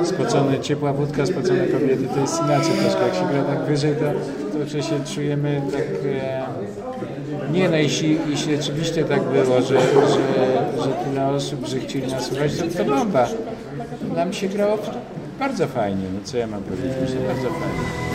spocone, ciepła wódka, spocone kobiety, to jest inaczej troszkę. Jak się gra tak wyżej, to, że się czujemy tak... E, nie no, jeśli, jeśli rzeczywiście tak było, że, że, że tyle osób, że chcieli nas słuchać, to, to bomba. nam się grało bardzo fajnie, no co ja mam powiedzieć, bardzo fajnie.